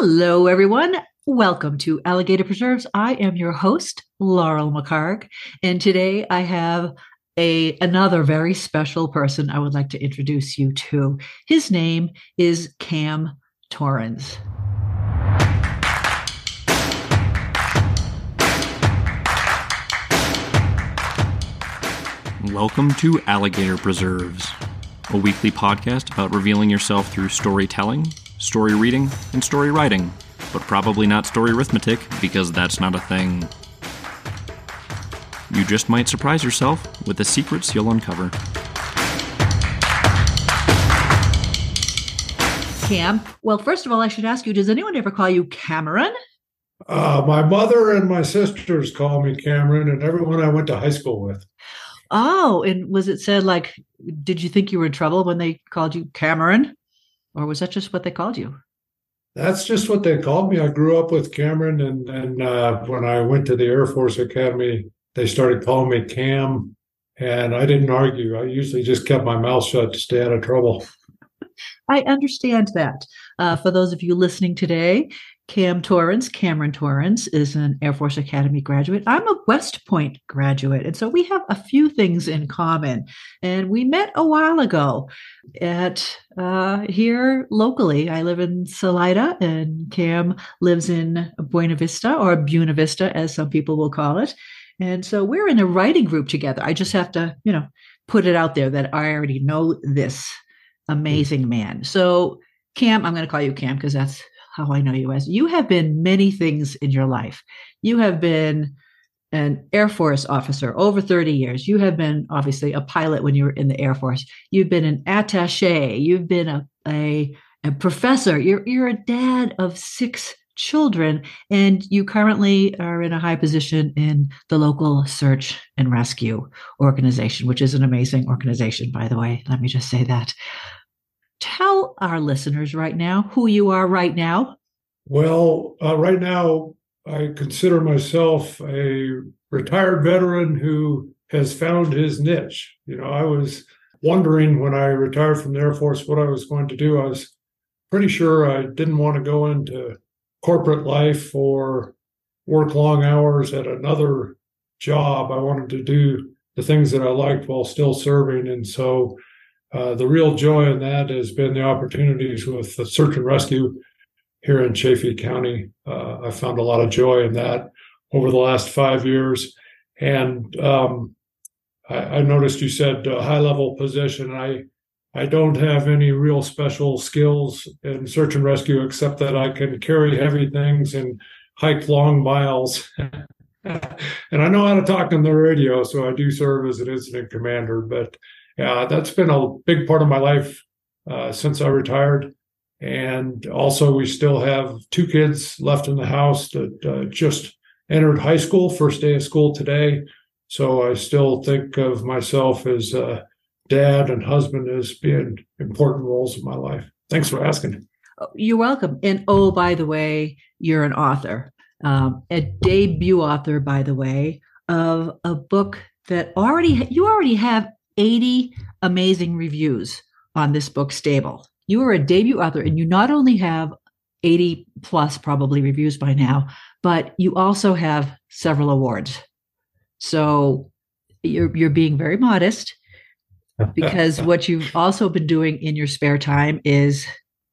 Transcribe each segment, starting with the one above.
Hello, everyone. Welcome to Alligator Preserves. I am your host, Laurel McHargue, and today I have a another very special person I would like to introduce you to. His name is Cam Torrens. Welcome to Alligator Preserves, a weekly podcast about revealing yourself through storytelling, story reading, and story writing, but probably not story arithmetic because that's not a thing. You just might surprise yourself with the secrets you'll uncover. Cam, well, first of all, I should ask you does anyone ever call you Cameron? Uh, my mother and my sisters call me Cameron, and everyone I went to high school with. Oh, and was it said like, did you think you were in trouble when they called you Cameron? Or was that just what they called you? That's just what they called me. I grew up with Cameron, and and uh, when I went to the Air Force Academy, they started calling me Cam, and I didn't argue. I usually just kept my mouth shut to stay out of trouble. I understand that. Uh, for those of you listening today, Cam Torrens, Cameron Torrens, is an Air Force Academy graduate. I'm a West Point graduate. And so we have a few things in common. And we met a while ago at uh, here locally. I live in Salida, and Cam lives in Buena Vista or Buena Vista, as some people will call it. And so we're in a writing group together. I just have to, you know, put it out there that I already know this amazing man. So, Cam, I'm going to call you Cam because that's how I know you as. You have been many things in your life. You have been an Air Force officer over 30 years. You have been obviously a pilot when you were in the Air Force. You've been an attache. You've been a, a, a professor. You're, you're a dad of six children, and you currently are in a high position in the local search and rescue organization, which is an amazing organization, by the way. Let me just say that tell our listeners right now who you are right now. Well, uh, right now, I consider myself a retired veteran who has found his niche. You know, I was wondering when I retired from the Air Force what I was going to do. I was pretty sure I didn't want to go into corporate life or work long hours at another job. I wanted to do the things that I liked while still serving. And so uh, the real joy in that has been the opportunities with the search and rescue here in Chaffee County. Uh, I found a lot of joy in that over the last five years. And um, I, I, noticed you said high level position. I I don't have any real special skills in search and rescue except that I can carry heavy things and hike long miles. and I know how to talk on the radio, so I do serve as an incident commander. But yeah, that's been a big part of my life uh, since I retired. And also, we still have two kids left in the house that uh, just entered high school, first day of school today. So I still think of myself as a dad and husband as being important roles in my life. Thanks for asking. Oh, you're welcome. And oh, by the way, you're an author, um, a debut author, by the way, of a book that already you already have 80 amazing reviews on this book, Stable. You are a debut author, and you not only have 80 plus probably reviews by now, but you also have several awards. So you're you're being very modest because what you've also been doing in your spare time is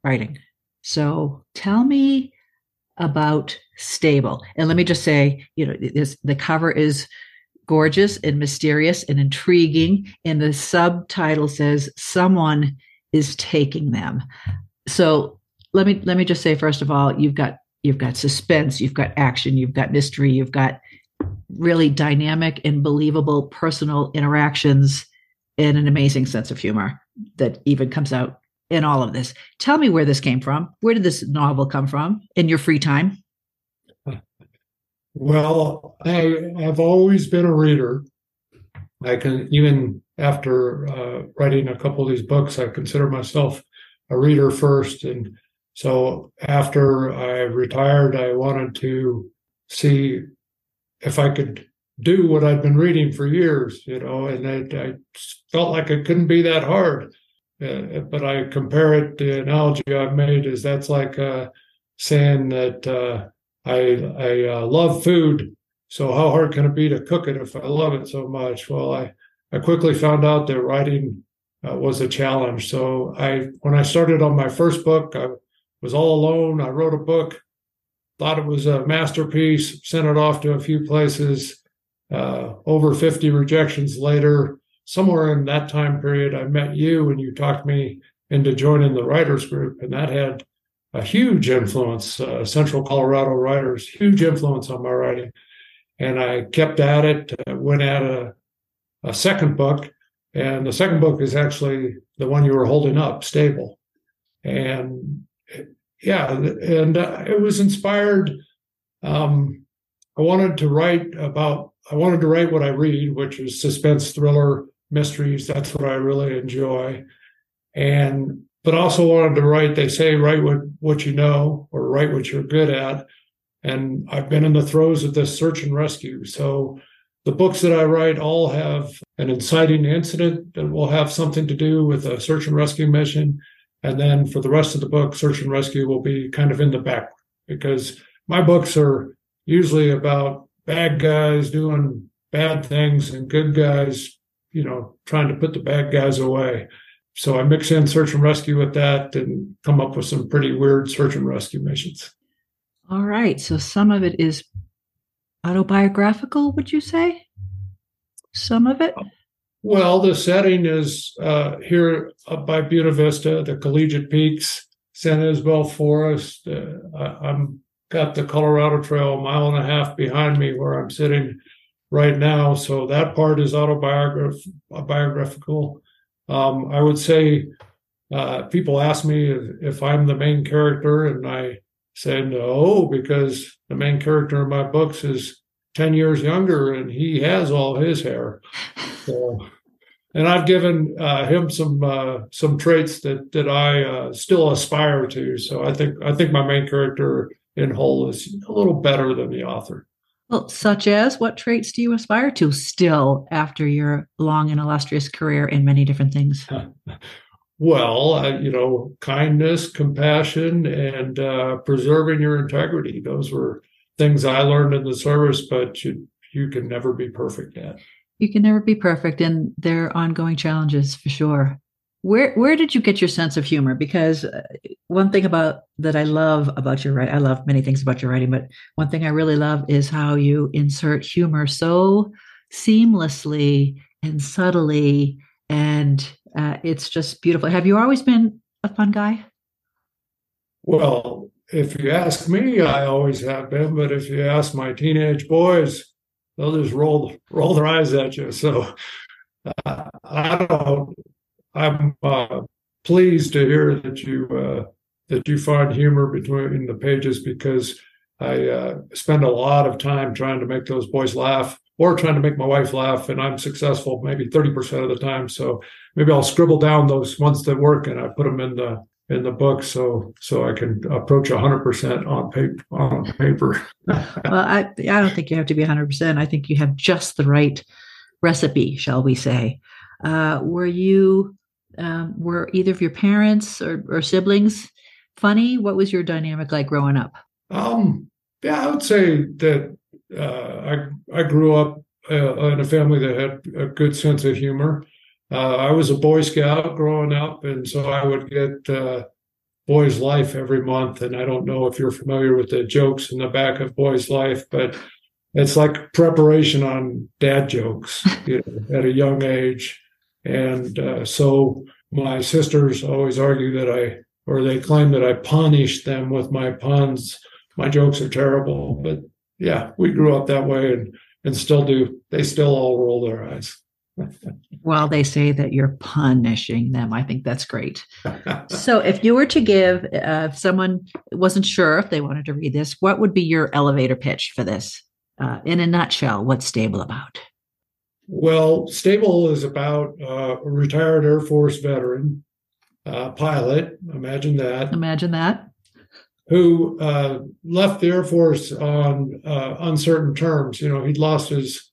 writing. So tell me about Stable. And let me just say, you know, this, the cover is gorgeous and mysterious and intriguing. And the subtitle says, Someone is taking them. So let me let me just say first of all, you've got you've got suspense, you've got action, you've got mystery, you've got really dynamic and believable personal interactions and an amazing sense of humor that even comes out in all of this. Tell me where this came from. Where did this novel come from in your free time? Well, I have always been a reader. I can even after uh, writing a couple of these books, I consider myself a reader first. And so after I retired, I wanted to see if I could do what I'd been reading for years, you know, and it, I felt like it couldn't be that hard. Uh, but I compare it, the analogy I've made is that's like uh, saying that uh, I I uh, love food. So how hard can it be to cook it if I love it so much? Well, I I quickly found out that writing uh, was a challenge. So I when I started on my first book, I was all alone. I wrote a book, thought it was a masterpiece, sent it off to a few places. Uh, over 50 rejections later, somewhere in that time period, I met you and you talked me into joining the writers group, and that had a huge influence. Uh, Central Colorado writers, huge influence on my writing, and I kept at it. Uh, went at a, a second book, and the second book is actually the one you were holding up, Stable, and yeah, and uh, it was inspired. Um, I wanted to write about. I wanted to write what I read, which is suspense, thriller, mysteries. That's what I really enjoy and but also wanted to write they say write what what you know or write what you're good at and i've been in the throes of this search and rescue so the books that i write all have an inciting incident that will have something to do with a search and rescue mission and then for the rest of the book search and rescue will be kind of in the back because my books are usually about bad guys doing bad things and good guys you know trying to put the bad guys away so I mix in search and rescue with that and come up with some pretty weird search and rescue missions. All right. So some of it is autobiographical, would you say? Some of it? Well, the setting is uh, here up by Buena Vista, the Collegiate Peaks, San Isabel Forest. Uh, I, am got the Colorado Trail a mile and a half behind me where I'm sitting right now. So that part is autobiographical. Um, I would say uh, people ask me if, if, I'm the main character, and I say no, because the main character in my books is 10 years younger and he has all his hair. So, and I've given uh, him some uh, some traits that that I uh, still aspire to. So I think I think my main character in whole is a little better than the author. Well, such as what traits do you aspire to still after your long and illustrious career in many different things? well, uh, you know, kindness, compassion, and uh, preserving your integrity. Those were things I learned in the service, but you you can never be perfect at. You can never be perfect, and there are ongoing challenges for sure where where did you get your sense of humor because uh, one thing about that i love about your writing i love many things about your writing but one thing i really love is how you insert humor so seamlessly and subtly and uh, it's just beautiful. Have you always been a fun guy? Well if you ask me i always have been but if you ask my teenage boys they'll just roll roll their eyes at you. So uh, i don't I'm uh, pleased to hear that you uh, that you find humor between the pages because I uh, spend a lot of time trying to make those boys laugh or trying to make my wife laugh, and I'm successful maybe 30% of the time. So maybe I'll scribble down those ones that work and I put them in the in the book so so I can approach 100% on paper on paper. well, I I don't think you have to be 100%. I think you have just the right recipe, shall we say. Uh, were you um, were either of your parents or, or, siblings funny? What was your dynamic like growing up? Um, yeah, I would say that uh, I I grew up uh, in a family that had a good sense of humor. Uh, I was a Boy Scout growing up, and so I would get uh, Boy's Life every month. And I don't know if you're familiar with the jokes in the back of Boy's Life, but it's like preparation on dad jokes you know, at a young age. And uh, so my sisters always argue that I, or they claim that I punish them with my puns. My jokes are terrible, but yeah, we grew up that way and, and still do. They still all roll their eyes. well, they say that you're punishing them. I think that's great. so, if you were to give, uh, if someone wasn't sure if they wanted to read this, what would be your elevator pitch for this? Uh, in a nutshell, what's Stable about? Well, Stable is about uh, a retired Air Force veteran, uh, pilot. Imagine that. Imagine that. Who uh, left the Air Force on uh, uncertain terms. You know, he'd lost his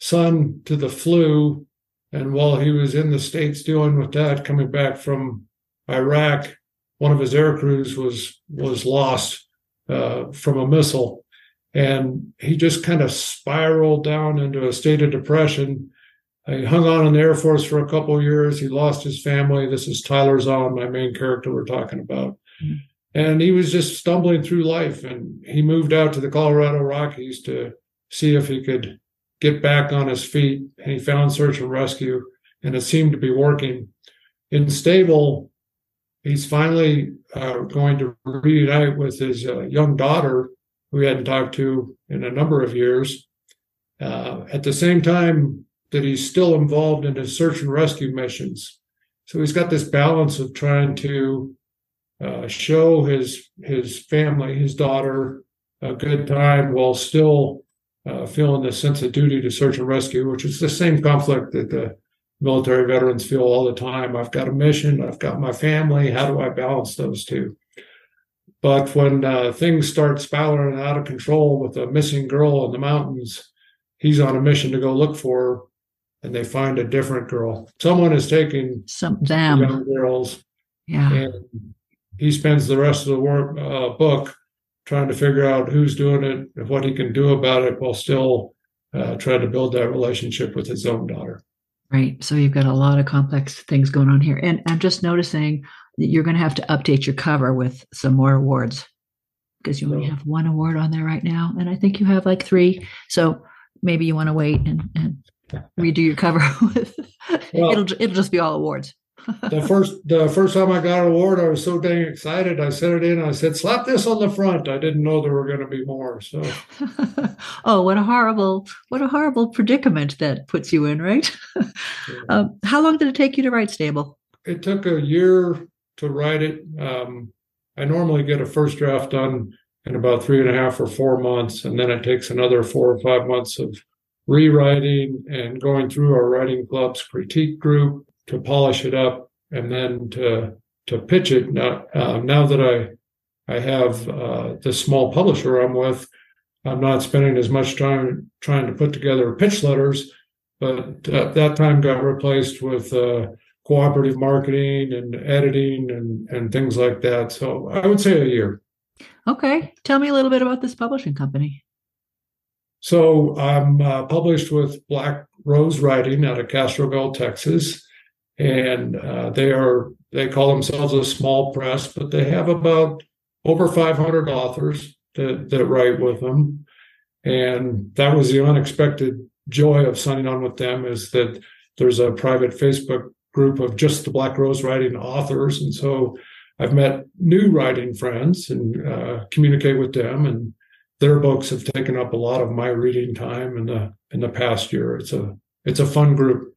son to the flu. And while he was in the States dealing with that, coming back from Iraq, one of his air crews was was lost uh, from a missile. And he just kind of spiraled down into a state of depression. He hung on in the Air Force for a couple years. He lost his family. This is Tyler Zahn, my main character we're talking about. Mm-hmm. And he was just stumbling through life. And he moved out to the Colorado Rockies to see if he could get back on his feet. And he found search and rescue, and it seemed to be working. In Stable, he's finally uh, going to reunite with his uh, young daughter, who he hadn't talked to in a number of years. Uh, at the same time that he's still involved in his search and rescue missions. So he's got this balance of trying to uh, show his his family, his daughter, a good time while still uh, feeling the sense of duty to search and rescue, which is the same conflict that the military veterans feel all the time. I've got a mission, I've got my family. How do I balance those two? But when uh, things start spiraling out of control with a missing girl in the mountains, he's on a mission to go look for her, and they find a different girl. Someone is taking some damn young girls. Yeah. And he spends the rest of the work, uh, book trying to figure out who's doing it and what he can do about it while still uh, trying to build that relationship with his own daughter. Right. So you've got a lot of complex things going on here. And I'm just noticing that you're going to have to update your cover with some more awards because you only have one award on there right now. And I think you have like three. So maybe you want to wait and, and redo your cover with well, it'll it'll just be all awards the first the first time I got an award, I was so dang excited. I sent it in. I said, "Slap this on the front." I didn't know there were going to be more. So, oh, what a horrible, what a horrible predicament that puts you in, right? um, how long did it take you to write Stable? It took a year to write it. Um, I normally get a first draft done in about three and a half or four months, and then it takes another four or five months of rewriting and going through our writing club's critique group to polish it up and then to to pitch it. Now, uh, now that I I have uh, this small publisher I'm with, I'm not spending as much time trying to put together pitch letters, but uh, that time got replaced with uh, cooperative marketing and editing and and things like that. So I would say a year. Okay, tell me a little bit about this publishing company. So I'm uh, published with Black Rose Writing out of Castroville, Texas and uh, they are they call themselves a small press, but they have about over 500 authors that, that write with them, and that was the unexpected joy of signing on with them is that there's a private Facebook group of just the Black Rose writing authors, and so I've met new writing friends and uh, communicate with them, and their books have taken up a lot of my reading time in the in the past year. It's a it's a fun group.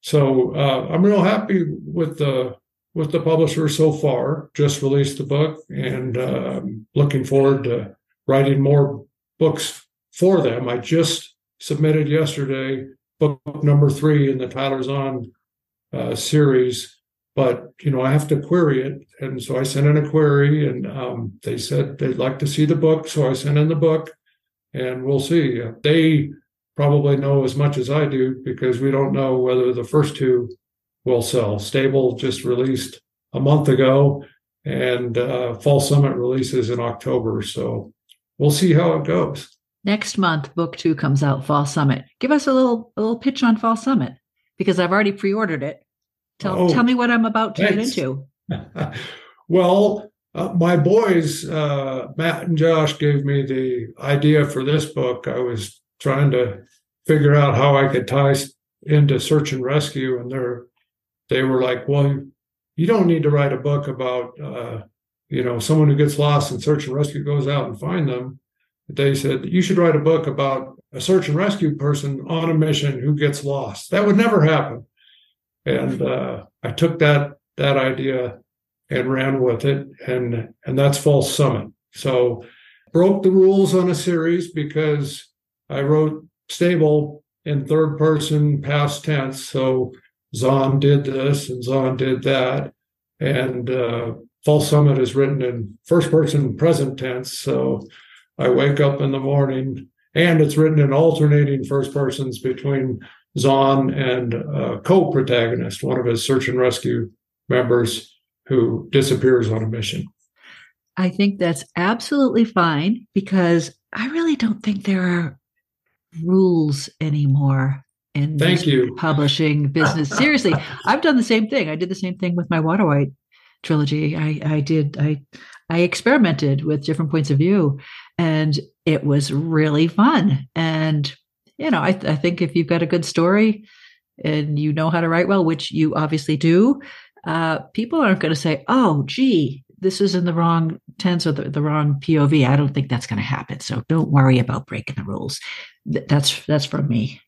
So uh, I'm real happy with the with the publisher so far. Just released the book, and uh, looking forward to writing more books for them. I just submitted yesterday book number three in the Tyler Zahn uh, series, but you know I have to query it, and so I sent in a query, and um, they said they'd like to see the book, so I sent in the book, and we'll see. They probably know as much as I do because we don't know whether the first two will sell. Stable just released a month ago, and uh, False Summit releases in October. So we'll see how it goes. Next month, book two comes out. False Summit. Give us a little a little pitch on False Summit because I've already pre-ordered it. Tell oh, tell me what I'm about to thanks. get into. well, uh, my boys, uh, Matt and Josh, gave me the idea for this book. I was trying to figure out how I could tie into search and rescue. And they're, they were like, well, you don't need to write a book about, uh, you know, someone who gets lost and search and rescue goes out and find them. They said, you should write a book about a search and rescue person on a mission who gets lost. That would never happen. And uh, I took that that idea and ran with it, and and that's False Summit. So broke the rules on a series because I wrote stable in third person past tense. So Zahn did this and Zahn did that. And uh, False Summit is written in first person present tense. So I wake up in the morning and it's written in alternating first persons between Zahn and a co protagonist, one of his search and rescue members who disappears on a mission. I think that's absolutely fine because I really don't think there are rules anymore in Thank you. publishing business. Seriously, I've done the same thing. I did the same thing with my Water White trilogy. I, I did. I I experimented with different points of view, and it was really fun. And you know, I, I think if you've got a good story and you know how to write well, which you obviously do, uh, people aren't going to say, "Oh, gee, this is in the wrong tense or the, the wrong POV." I don't think that's going to happen. So don't worry about breaking the rules. That's that's from me.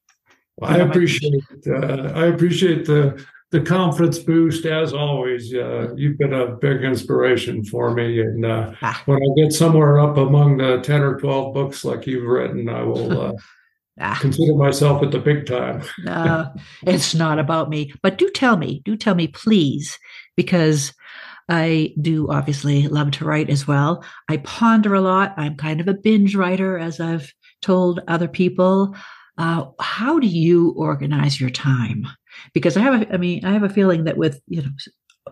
Well, I appreciate uh, I appreciate the the confidence boost as always. Uh, you've been a big inspiration for me, and uh, ah. when I get somewhere up among the ten or twelve books like you've written, I will. Uh, ah. Consider myself at the big time. no, it's not about me. But do tell me, do tell me, please, because I do obviously love to write as well. I ponder a lot. I'm kind of a binge writer, as I've told other people. Uh, how do you organize your time? because I have a, I mean, I have a feeling that with, you know,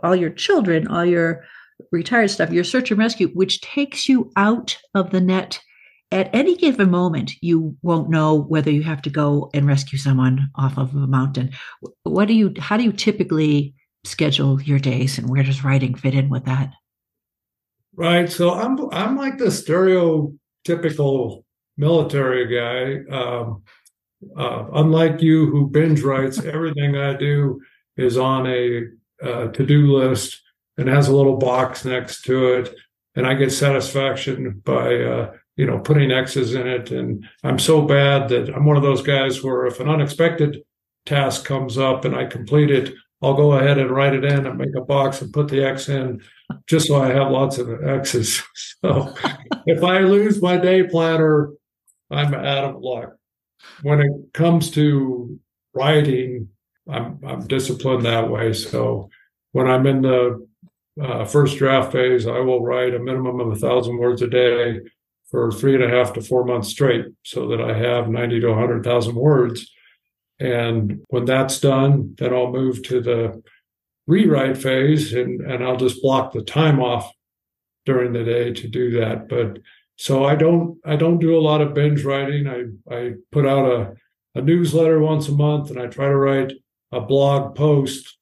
all your children, all your retired stuff, your search and rescue, which takes you out of the net at any given moment, you won't know whether you have to go and rescue someone off of a mountain. What do you, how do you typically schedule your days and where does writing fit in with that? Right. So I'm, I'm like the stereotypical military guy. Um, uh, unlike you who binge writes, everything I do is on a uh, to do list and has a little box next to it. And I get satisfaction by, uh, you know, putting X's in it. And I'm so bad that I'm one of those guys where if an unexpected task comes up and I complete it, I'll go ahead and write it in and make a box and put the X in just so I have lots of X's. So if I lose my day planner, I'm out of luck when it comes to writing, I'm I'm disciplined that way. So when I'm in the uh, first draft phase, I will write a minimum of a thousand words a day for three and a half to four months straight, so that I have ninety to hundred thousand words. And when that's done, then I'll move to the rewrite phase, and and I'll just block the time off during the day to do that. But so I don't I don't do a lot of binge writing. I I put out a a newsletter once a month, and I try to write a blog post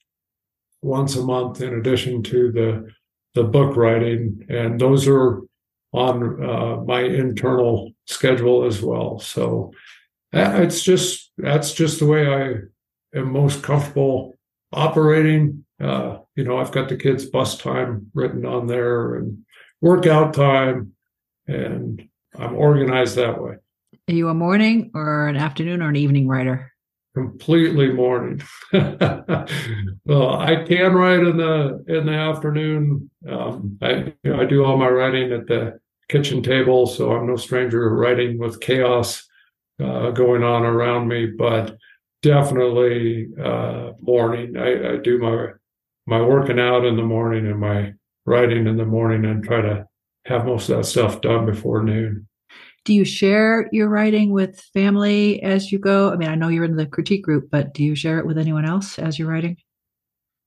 once a month in addition to the the book writing, and those are on uh, my internal schedule as well. So it's just that's just the way I am most comfortable operating. Uh, you know, I've got the kids' bus time written on there and workout time and I'm organized that way. Are you a morning or an afternoon or an evening writer? Completely morning. well, I can write in the in the afternoon. Um, I you know, I do all my writing at the kitchen table, so I'm no stranger to writing with chaos uh, going on around me. But definitely uh, morning. I, I do my my working out in the morning and my writing in the morning, and try to have most of that stuff done before noon. Do you share your writing with family as you go? I mean, I know you're in the critique group, but do you share it with anyone else as you're writing?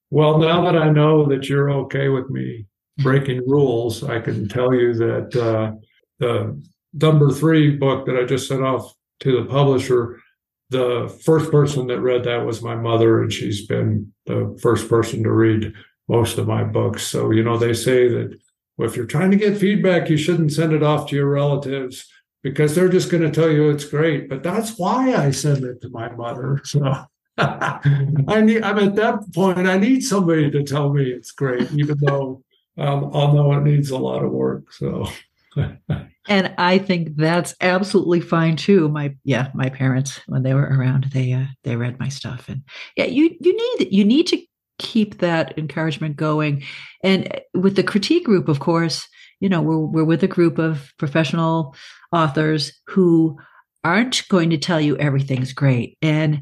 Well, now that I know that you're okay with me breaking rules, I can tell you that uh, the number three book that I just sent off to the publisher, the first person that read that was my mother, and she's been the first person to read most of my books. So, you know, they say that well, if you're trying to get feedback, you shouldn't send it off to your relatives because they're just going to tell you it's great. But that's why I send it to my mother. So I need, I'm at that point, I need somebody to tell me it's great, even though um, know it needs a lot of work. So. and I think that's absolutely fine too. My yeah, my parents when they were around, they uh, they read my stuff, and yeah, you you need you need to keep that encouragement going. And with the critique group, of course, you know, we're, we're with a group of professional authors who aren't going to tell you everything's great. And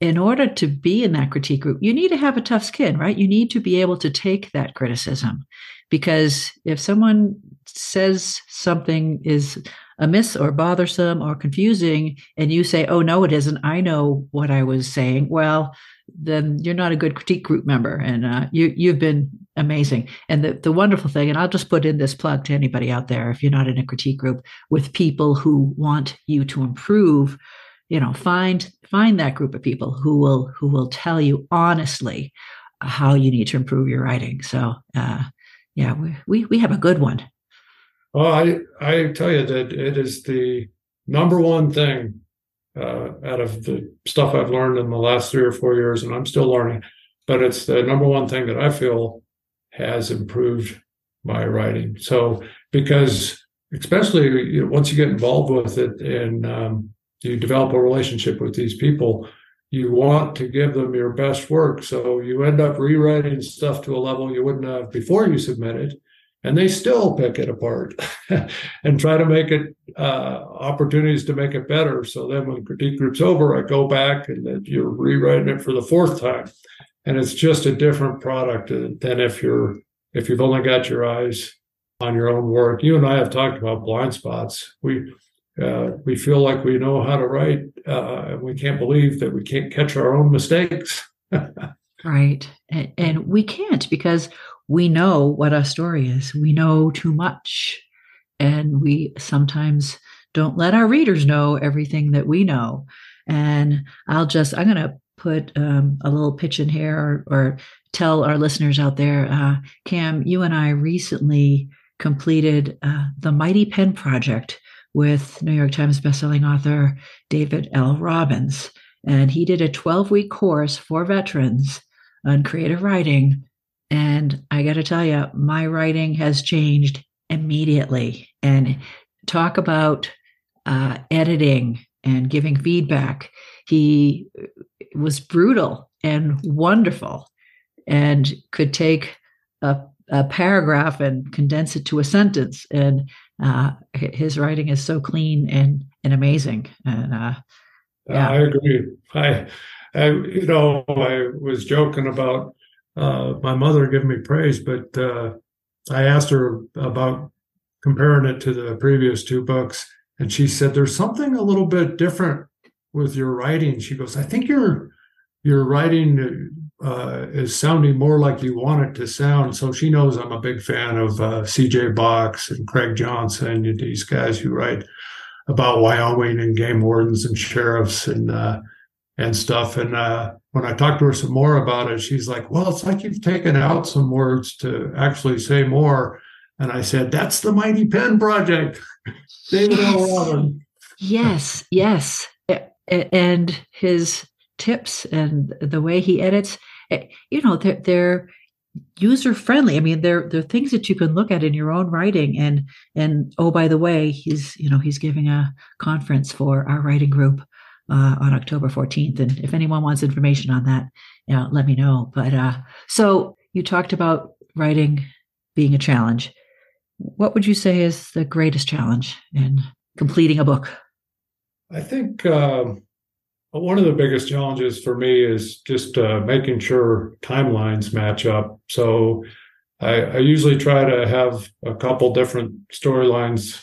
in order to be in that critique group, you need to have a tough skin, right? You need to be able to take that criticism because if someone says something is amiss or bothersome or confusing, and you say, "Oh no, it isn't. I know what I was saying," well, then you're not a good critique group member, and uh, you you've been amazing. And the the wonderful thing, and I'll just put in this plug to anybody out there, if you're not in a critique group with people who want you to improve, you know, find find that group of people who will who will tell you honestly how you need to improve your writing. So, uh, yeah, we, we we have a good one. Well, I I tell you that it is the number one thing uh, out of the stuff I've learned in the last three or four years, and I'm still learning. But it's the number one thing that I feel has improved my writing. So because especially you know, once you get involved with it and um, you develop a relationship with these people, you want to give them your best work. So you end up rewriting stuff to a level you wouldn't have before you submit it and they still pick it apart and try to make it uh, opportunities to make it better. So then when critique group's over, I go back and then you're rewriting it for the fourth time, and it's just a different product than if you're if you've only got your eyes on your own work. You and I have talked about blind spots. We uh, we feel like we know how to write, uh, and we can't believe that we can't catch our own mistakes. right, and, and we can't because we know what a story is. We know too much. And we sometimes don't let our readers know everything that we know. And I'll just, I'm going to put um, a little pitch in here or, or tell our listeners out there uh, Cam, you and I recently completed uh, the Mighty Pen Project with New York Times bestselling author David L. Robbins. And he did a 12 week course for veterans on creative writing and I got to tell you, my writing has changed immediately. And talk about uh, editing and giving feedback. He was brutal and wonderful and could take a, a paragraph and condense it to a sentence. And uh, his writing is so clean and, and amazing. And uh, yeah. I agree. I, I, you know, I was joking about uh, my mother giving me praise, but uh, I asked her about comparing it to the previous two books, and she said there's something a little bit different with your writing. She goes, I think your your writing uh, is sounding more like you want it to sound. So she knows I'm a big fan of uh, C.J. Box and Craig Johnson, these guys who write about Wyoming and game wardens and sheriffs and uh, and stuff. And when I talked to her some more about it, she's like, "Well, it's like you've taken out some words to actually say more." And I said, "That's the Mighty Pen Project, David L. Robin." Yes, yes, and his tips and the way he edits, eh, you know, they're, they're user friendly. I mean, they're they're things that you can look at in your own writing. And and oh, by the way, he's you know he's giving a conference for our writing group uh, on October 14th. And if anyone wants information on that, you know, let me know. But uh, so you talked about writing being a challenge. What would you say is the greatest challenge in completing a book? I think uh, one of the biggest challenges for me is just uh, making sure timelines match up. So I, I usually try to have a couple different storylines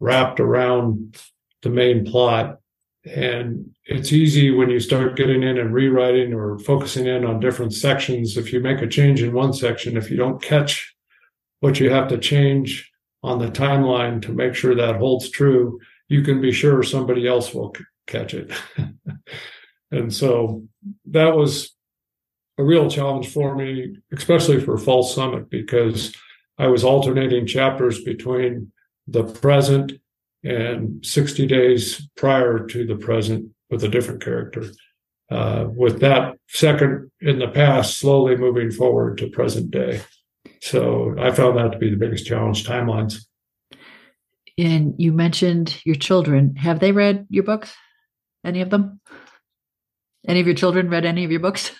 wrapped around the main plot and it's easy when you start getting in and rewriting or focusing in on different sections. If you make a change in one section, if you don't catch what you have to change on the timeline to make sure that holds true, you can be sure somebody else will c- catch it. and so that was a real challenge for me, especially for False Summit, because I was alternating chapters between the present and 60 days prior to the present with a different character. Uh, with that second in the past slowly moving forward to present day. So I found that to be the biggest challenge timelines. And you mentioned your children. Have they read your books? Any of them? Any of your children read any of your books?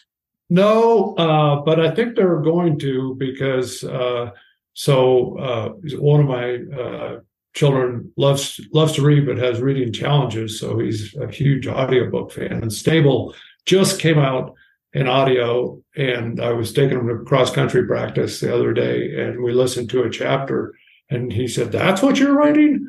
No, uh, but I think they're going to because uh, so uh, one of my uh, children loves loves to read but has reading challenges so he's a huge audiobook fan and stable just came out in audio and i was taking him to cross country practice the other day and we listened to a chapter and he said that's what you're writing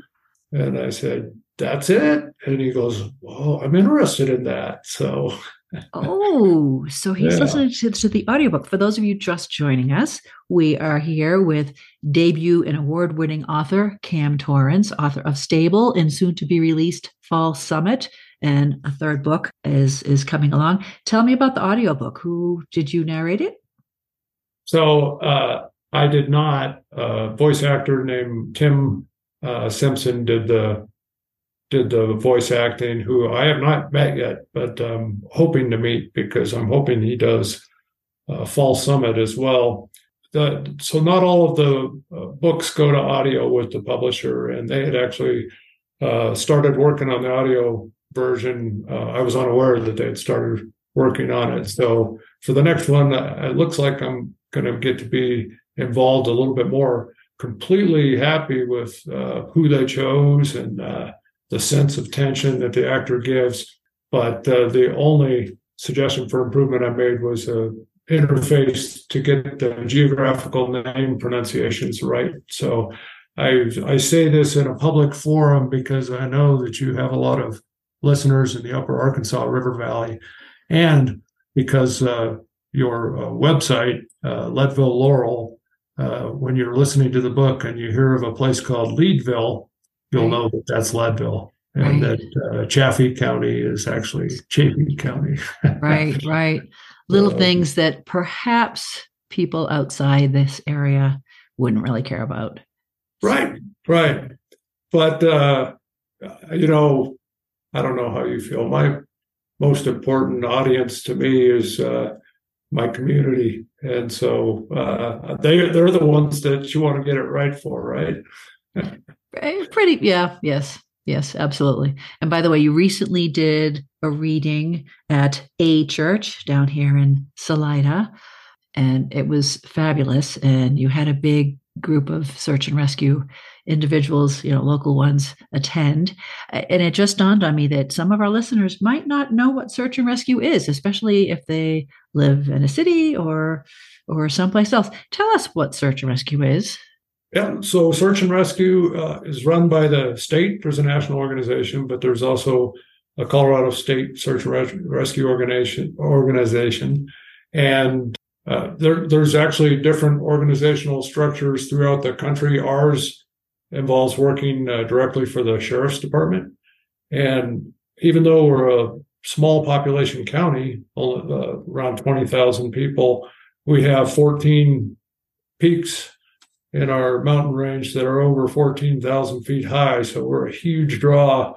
And I said, That's it. And he goes, Oh, I'm interested in that. So oh, so he's yeah. listening to, to, the audiobook. For those of you just joining us, we are here with debut and award winning author Cam Torrens, author of Stable and soon to be released False Summit. And a third book is is coming along. Tell me about the audiobook. Who did you narrate it? So uh, I did not. A voice actor named Tim uh, Simpson did the did the voice acting, who I have not met yet, but um, hoping to meet because I'm hoping he does uh, False Summit as well. The, so not all of the uh, books go to audio with the publisher, and they had actually uh, started working on the audio version. Uh, I was unaware that they had started working on it. So for the next one, uh, it looks like I'm going to get to be involved a little bit more. Completely happy with uh, who they chose and the sense of tension that the actor gives. But uh, the only suggestion for improvement I made was a interface to get the geographical name pronunciations right. So I I say this in a public forum because I know that you have a lot of listeners in the Upper Arkansas River Valley, and because uh, your uh, website uh, Leadville Laurel, uh, when you're listening to the book and you hear of a place called Leadville, you'll know that that's Leadville and right. that uh, Chaffee County is actually Chaffee County. right, right. Little things that perhaps people outside this area wouldn't really care about. Right, right. But, uh, you know, I don't know how you feel. My most important audience to me is uh, my community. And so uh, they, they're the ones that you want to get it right for, right? Eh, pretty, yeah, yes, yes, absolutely. And by the way, you recently did a reading at a church down here in Salida, and it was fabulous. And you had a big group of search and rescue individuals, you know, local ones attend. And it just dawned on me that some of our listeners might not know what search and rescue is, especially if they live in a city or or someplace else. Tell us what search and rescue is. Yeah, so search and rescue uh, is run by the state. There's a national organization, but there's also a Colorado State Search and Res- Rescue organization. Organization, and uh, there, there's actually different organizational structures throughout the country. Ours involves working uh, directly for the sheriff's department, and even though we're a small population county, uh, around twenty thousand people, we have 14 peaks in our mountain range that are over 14,000 feet high. So we're a huge draw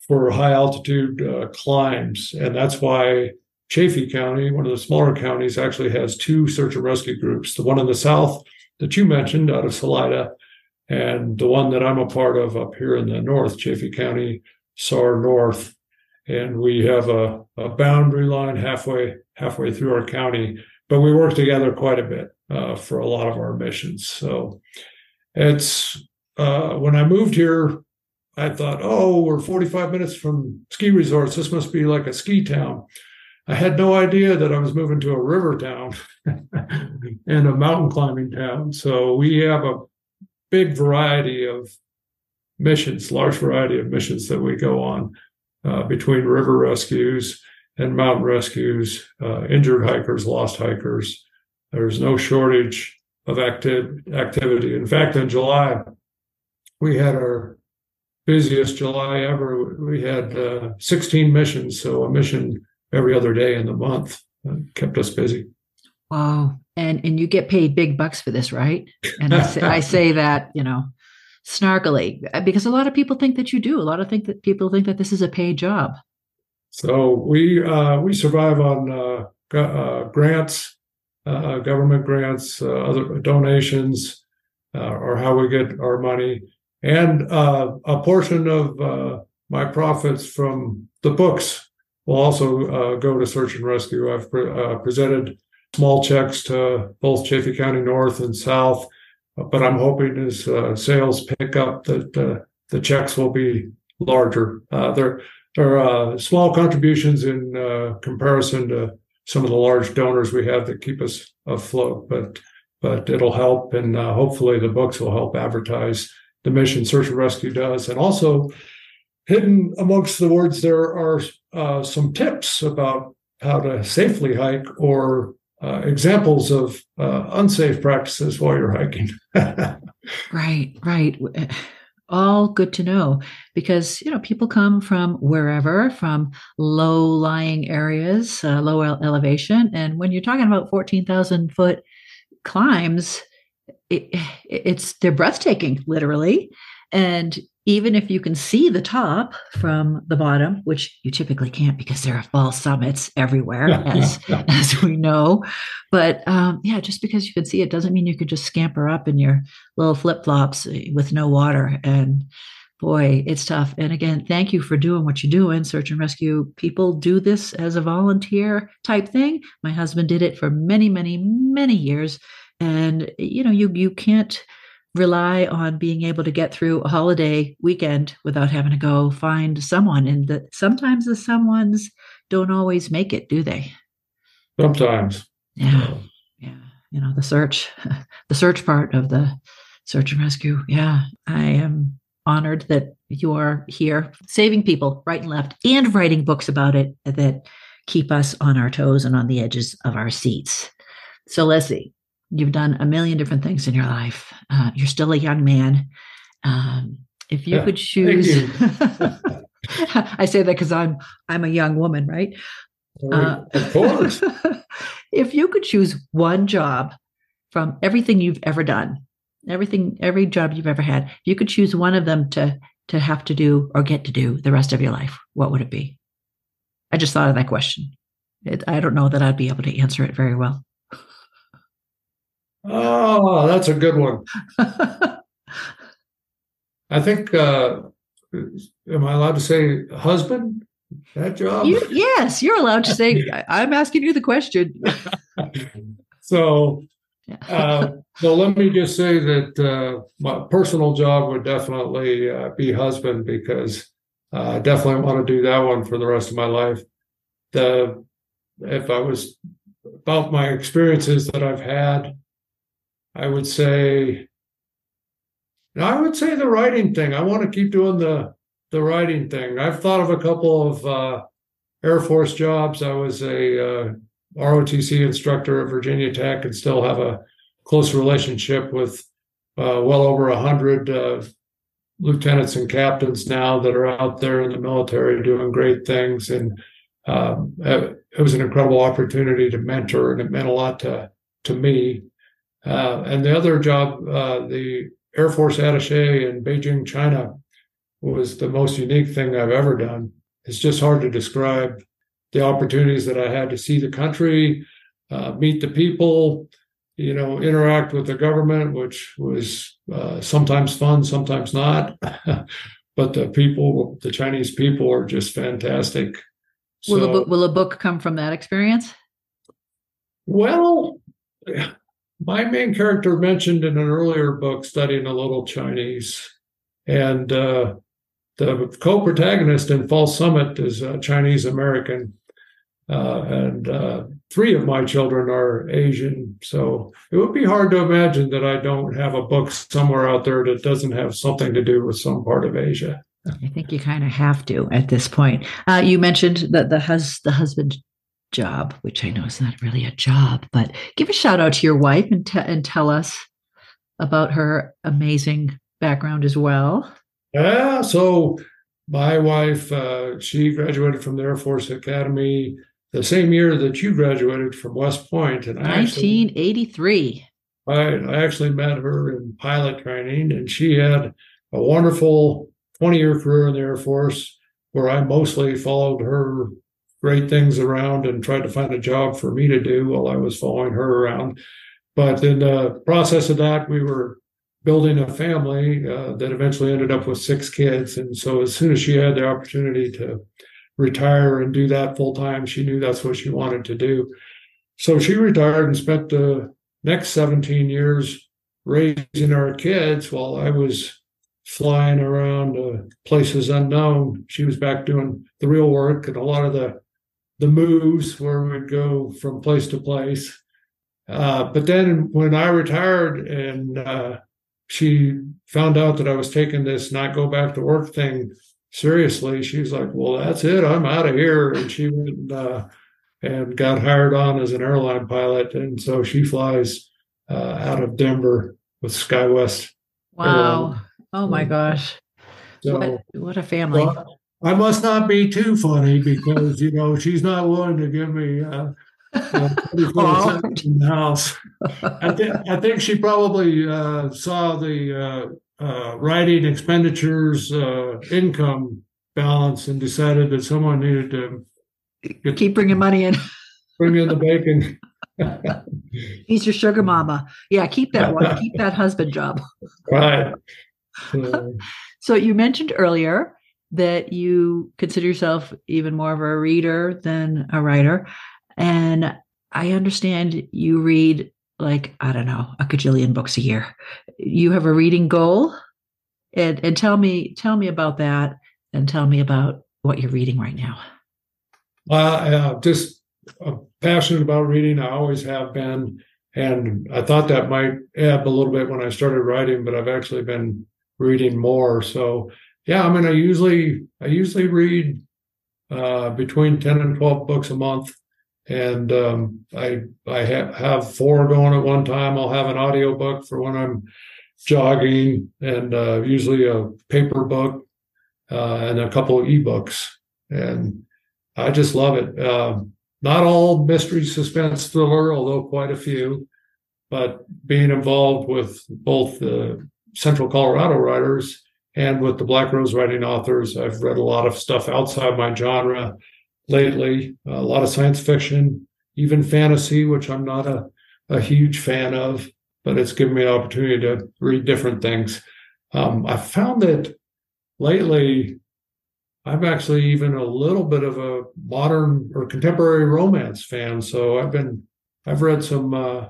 for high altitude uh, climbs. And that's why Chaffee County, one of the smaller counties, actually has two search and rescue groups the one in the south that you mentioned out of Salida, and the one that I'm a part of up here in the north, Chaffee County, SAR North. And we have a, a boundary line halfway halfway through our county, but we work together quite a bit uh, for a lot of our missions. So it's uh, when I moved here, I thought, oh, we're 45 minutes from ski resorts. This must be like a ski town. I had no idea that I was moving to a river town and a mountain climbing town. So we have a big variety of missions, large variety of missions that we go on uh, between river rescues and mountain rescues, uh, injured hikers, lost hikers, there's no shortage of active, activity. In fact, in July, we had our busiest July ever. We had uh, 16 missions, so a mission every other day in the month uh, kept us busy. Wow. And and you get paid big bucks for this, right? And I say, I say that, you know, snarkily because a lot of people think that you do. A lot of think that people think that this is a paid job. So we uh, we survive on uh, uh, grants uh, government grants, uh, other donations, uh, or how we get our money, and uh, a portion of uh, my profits from the books will also go to search and rescue. I've pre- presented small checks to both Chaffee County North and South, but I'm hoping as sales pick up that the checks will be larger. they're they're small contributions in comparison to some of the large donors we have that keep us afloat. But but it'll help, and uh, hopefully the books will help advertise the mission search and rescue does. And also, hidden amongst the words, there are uh, some tips about how to safely hike or uh, examples of uh, unsafe practices while you're hiking. right, right. All good to know because you know people come from wherever, from low-lying areas, uh, low elevation, and when you're talking about fourteen thousand foot climbs, it, it's they're breathtaking, literally. And even if you can see the top from the bottom, which you typically can't because there are false summits everywhere, as as we know. But um, yeah, just because you can see it doesn't mean you could just scamper up in your little flip flops with no water. And boy, it's tough. And again, thank you for doing what you do in search and rescue. People do this as a volunteer type thing. My husband did it for many, many, many years. And you know, you you can't rely on being able to get through a holiday weekend without having to go find someone. And that sometimes the someones don't always make it, do they? Sometimes. Yeah. Yeah. You know, the search, the search part of the search and rescue. Yeah. I am honored that you are here saving people right and left and writing books about it that keep us on our toes and on the edges of our seats. So, Leslie, You've done a million different things in your life. Uh, you're still a young man. Um, if you yeah, could choose, you. I say that because I'm I'm a young woman, right? Uh, of course. if you could choose one job from everything you've ever done, everything, every job you've ever had, if you could choose one of them to to have to do or get to do the rest of your life, what would it be? I just thought of that question. It, I don't know that I'd be able to answer it very well. Oh, that's a good one. I think, uh, am I allowed to say husband? That job? You, yes, you're allowed to say, I'm asking you the question. so, uh, so let me just say that uh, my personal job would definitely uh, be husband because uh, I definitely want to do that one for the rest of my life. The if I was about my experiences that I've had, I would say, I would say the writing thing. I want to keep doing the the writing thing. I've thought of a couple of uh, Air Force jobs. I was a uh, ROTC instructor at Virginia Tech and still have a close relationship with uh, well over a hundred uh, lieutenants and captains now that are out there in the military doing great things. And um, it was an incredible opportunity to mentor, and it meant a lot to to me. Uh, and the other job, uh, the Air Force attache in Beijing, China, was the most unique thing I've ever done. It's just hard to describe the opportunities that I had to see the country, uh, meet the people, you know, interact with the government, which was uh, sometimes fun, sometimes not. but the people, the Chinese people, are just fantastic. Will so, a book, will a book come from that experience? Well, my main character mentioned in an earlier book studying a little Chinese, and uh, the co-protagonist in False Summit is a Chinese American, uh, and uh, three of my children are Asian. So it would be hard to imagine that I don't have a book somewhere out there that doesn't have something to do with some part of Asia. I think you kind of have to at this point. Uh, you mentioned that the hus- the husband job, which I know is not really a job, but give a shout out to your wife and, t- and tell us about her amazing background as well. Yeah. So my wife, uh, she graduated from the Air Force Academy the same year that you graduated from West Point, and 1983. I, I actually met her in pilot training, and she had a wonderful 20 year career in the Air Force where I mostly followed her great things around and tried to find a job for me to do while I was following her around. But in the process of that, we were building a family uh, that eventually ended up with six kids. And so as soon as she had the opportunity to retire and do that full time, she knew that's what she wanted to do. So she retired and spent the next 17 years raising our kids while I was flying around uh, places unknown. She was back doing the real work and a lot of the the moves where we'd go from place to place. Uh, but then when I retired and uh, she found out that I was taking this not go back to work thing seriously, she was like, "Well, that's it. I'm out of here." And she went uh, and got hired on as an airline pilot, and so she flies uh, out of Denver with SkyWest. Wow! Airline. Oh my gosh! So, what, what a family! Well, I must not be too funny because you know she's not willing to give me. Uh, uh, in the house. I, th- I think she probably uh, saw the uh, uh writing expenditures uh, income balance and decided that someone needed to get, keep bringing money in. bring in the bacon. He's your sugar mama. Yeah, keep that one. keep that husband job. Right. So, so you mentioned earlier that you consider yourself even more of a reader than a writer. And I understand you read like, I don't know, a gajillion books a year. You have a reading goal. And and tell me, tell me about that and tell me about what you're reading right now. Uh, uh just uh, passionate about reading. I always have been. And I thought that might ebb a little bit when I started writing, but I've actually been reading more. So yeah, I mean, I usually I usually read uh, between ten and twelve books a month, and um, I I ha- have four going at one time. I'll have an audio book for when I'm jogging, and uh, usually a paper book uh, and a couple of ebooks, and I just love it. Uh, not all mystery suspense thriller, although quite a few, but being involved with both the Central Colorado writers and with the Black Rose writing authors, I've read a lot of stuff outside my genre lately, a lot of science fiction, even fantasy, which I'm not a, a huge fan of, but it's given me an opportunity to read different things. Um, I found that lately, I'm actually even a little bit of a modern or contemporary romance fan. So I've been, I've read some uh,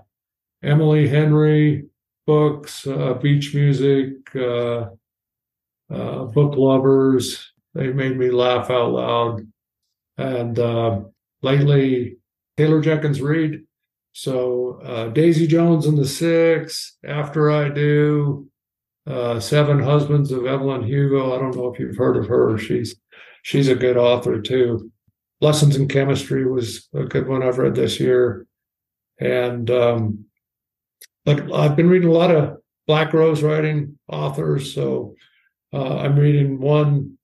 Emily Henry books, uh, beach music, uh, uh, book lovers. They made me laugh out loud. And uh, lately, Taylor Jenkins Reid. So uh, Daisy Jones and the Six, After I Do, uh, Seven Husbands of Evelyn Hugo. I don't know if you've heard of her. She's she's a good author too. Lessons in Chemistry was a good one I've read this year. And um, I've been reading a lot of Black Rose writing authors. So uh, I'm reading one.